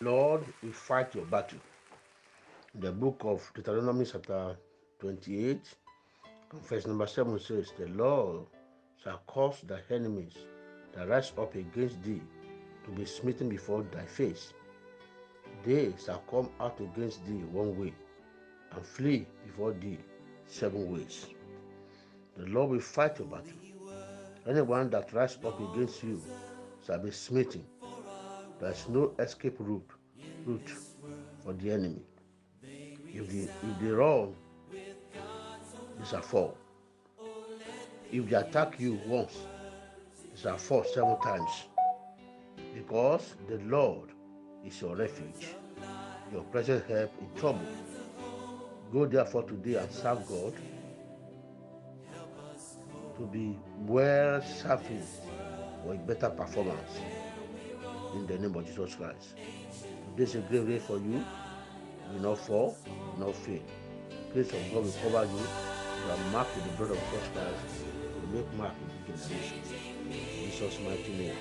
Lord will fight your battle. The book of Deuteronomy, chapter 28, verse number 7 says, The Lord shall cause thy enemies that rise up against thee to be smitten before thy face. They shall come out against thee one way and flee before thee seven ways. The Lord will fight your battle. Anyone that rises up against you shall be smitten. There is no escape route, route for the enemy. If they, if they run, they shall fall. If they attack you once, they shall fall seven times. Because the Lord is your refuge, your present help in trouble. Go therefore today and serve God to be well serviced for a better performance in the name of Jesus Christ. This is a great day for you. You not fall, you not fail. Grace of God will cover you. You are marked with the blood of Jesus Christ. You will make mark with the generation. In Jesus' mighty name.